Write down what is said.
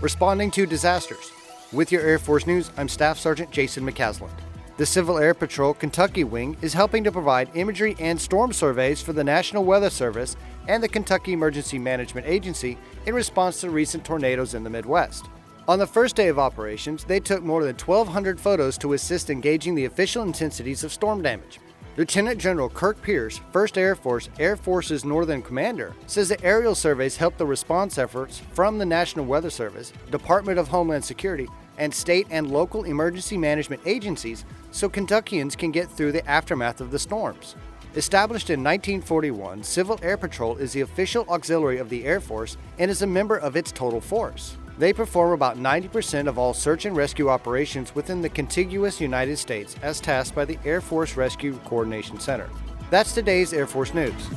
responding to disasters. With your Air Force News, I'm Staff Sergeant Jason McCasland. The Civil Air Patrol Kentucky Wing is helping to provide imagery and storm surveys for the National Weather Service and the Kentucky Emergency Management Agency in response to recent tornadoes in the Midwest. On the first day of operations, they took more than 1,200 photos to assist in gauging the official intensities of storm damage. Lieutenant General Kirk Pierce, 1st Air Force Air Forces Northern Commander, says the aerial surveys help the response efforts from the National Weather Service, Department of Homeland Security, and state and local emergency management agencies so Kentuckians can get through the aftermath of the storms. Established in 1941, Civil Air Patrol is the official auxiliary of the Air Force and is a member of its total force. They perform about 90% of all search and rescue operations within the contiguous United States as tasked by the Air Force Rescue Coordination Center. That's today's Air Force News.